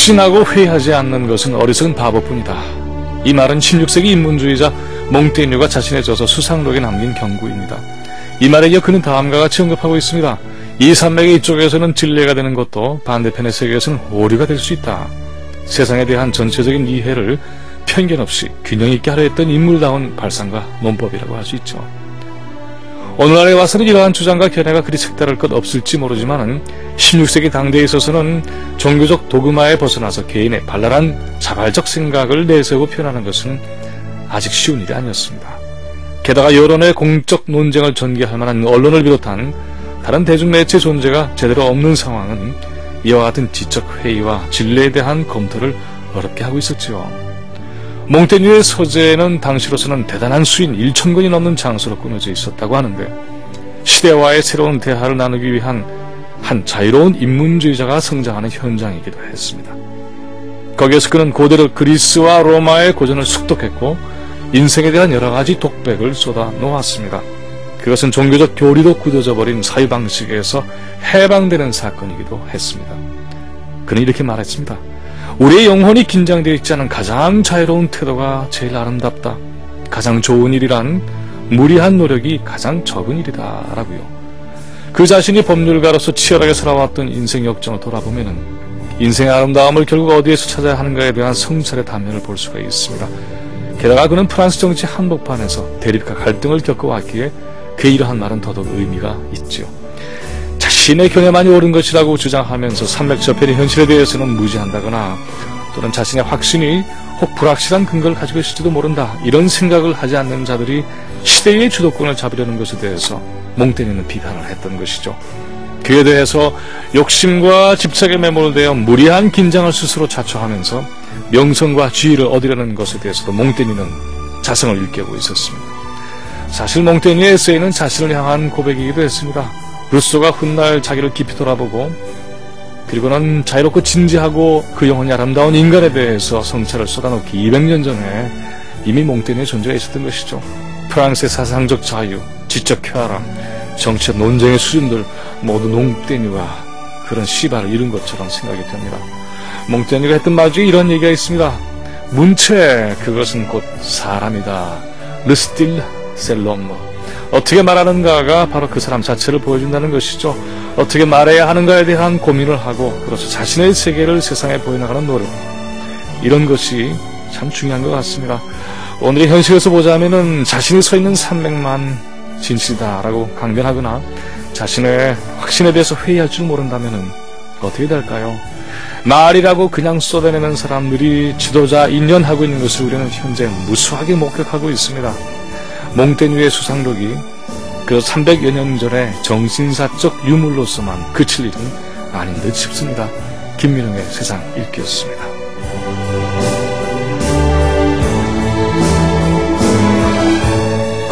확신하고 회의하지 않는 것은 어리석은 바보뿐이다. 이 말은 16세기 인문주의자 몽테뉴가 자신의 저서 수상록에 남긴 경고입니다. 이 말에 이어 그는 다음과 같이 언급하고 있습니다. 이 산맥의 이쪽에서는 진리가 되는 것도 반대편의 세계에서는 오류가 될 수 있다. 세상에 대한 전체적인 이해를 편견 없이 균형 있게 하려 했던 인물다운 발상과 논법이라고 할 수 있죠. 오늘날에 와서는 이러한 주장과 견해가 그리 색다를 것 없을지 모르지만 16세기 당대에 있어서는 종교적 도그마에 벗어나서 개인의 발랄한 자발적 생각을 내세우고 표현하는 것은 아직 쉬운 일이 아니었습니다. 게다가 여론의 공적 논쟁을 전개할 만한 언론을 비롯한 다른 대중매체 존재가 제대로 없는 상황은 이와 같은 지적 회의와 진리에 대한 검토를 어렵게 하고 있었지요. 몽테뉴의 서재는 당시로서는 대단한 수인 1천권이 넘는 장소로 꾸며져 있었다고 하는데 시대와의 새로운 대화를 나누기 위한 한 자유로운 인문주의자가 성장하는 현장이기도 했습니다. 거기에서 그는 고대로 그리스와 로마의 고전을 숙독했고 인생에 대한 여러 가지 독백을 쏟아 놓았습니다. 그것은 종교적 교리도 굳어져 버린 사유 방식에서 해방되는 사건이기도 했습니다. 그는 이렇게 말했습니다. 우리의 영혼이 긴장되어 있지 않은 가장 자유로운 태도가 제일 아름답다. 가장 좋은 일이란 무리한 노력이 가장 적은 일이다. 라고요. 그 자신이 법률가로서 치열하게 살아왔던 인생 역정을 돌아보면 인생의 아름다움을 결국 어디에서 찾아야 하는가에 대한 성찰의 단면을 볼 수가 있습니다. 게다가 그는 프랑스 정치 한복판에서 대립과 갈등을 겪어왔기에 그의 이러한 말은 더더욱 의미가 있지요. 자신의 견해만이 옳은 것이라고 주장하면서 산맥 저편의 현실에 대해서는 무지한다거나 또는 자신의 확신이 혹 불확실한 근거를 가지고 있을지도 모른다. 이런 생각을 하지 않는 자들이 시대의 주도권을 잡으려는 것에 대해서 몽테뉴는 비판을 했던 것이죠. 그에 대해서 욕심과 집착에 매몰되어 무리한 긴장을 스스로 자초하면서 명성과 지위를 얻으려는 것에 대해서도 몽테뉴는 자성을 일깨우고 있었습니다. 사실 몽테뉴의 에세이는 자신을 향한 고백이기도 했습니다. 루소가 훗날 자기를 깊이 돌아보고 그리고는 자유롭고 진지하고 그 영혼이 아름다운 인간에 대해서 성찰을 쏟아놓기 200년 전에 이미 몽테뉴의 존재가 있었던 것이죠. 프랑스의 사상적 자유, 지적 쾌활함, 정치적 논쟁의 수준들 모두 몽테뉴가 그런 시발을 이룬 것처럼 생각이 됩니다. 몽테뉴가 했던 말 중에 이런 얘기가 있습니다. 문체 그것은 곧 사람이다. 르스틸 셀롬 어떻게 말하는가가 바로 그 사람 자체를 보여준다는 것이죠. 어떻게 말해야 하는가에 대한 고민을 하고 그래서 자신의 세계를 세상에 보여나가는 노력 이런 것이 참 중요한 것 같습니다. 오늘의 현실에서 보자면은 자신이 서 있는 산맥만 진실이다라고 강변하거나 자신의 확신에 대해서 회의할 줄 모른다면은 어떻게 될까요? 말이라고 그냥 쏟아내는 사람들이 지도자 인연하고 있는 것을 우리는 현재 무수하게 목격하고 있습니다. 몽테뉴의 수상록이 그 300여 년 전에 정신사적 유물로서만 그칠 일은 아닌 듯 싶습니다. 김민웅의 세상 읽기였습니다.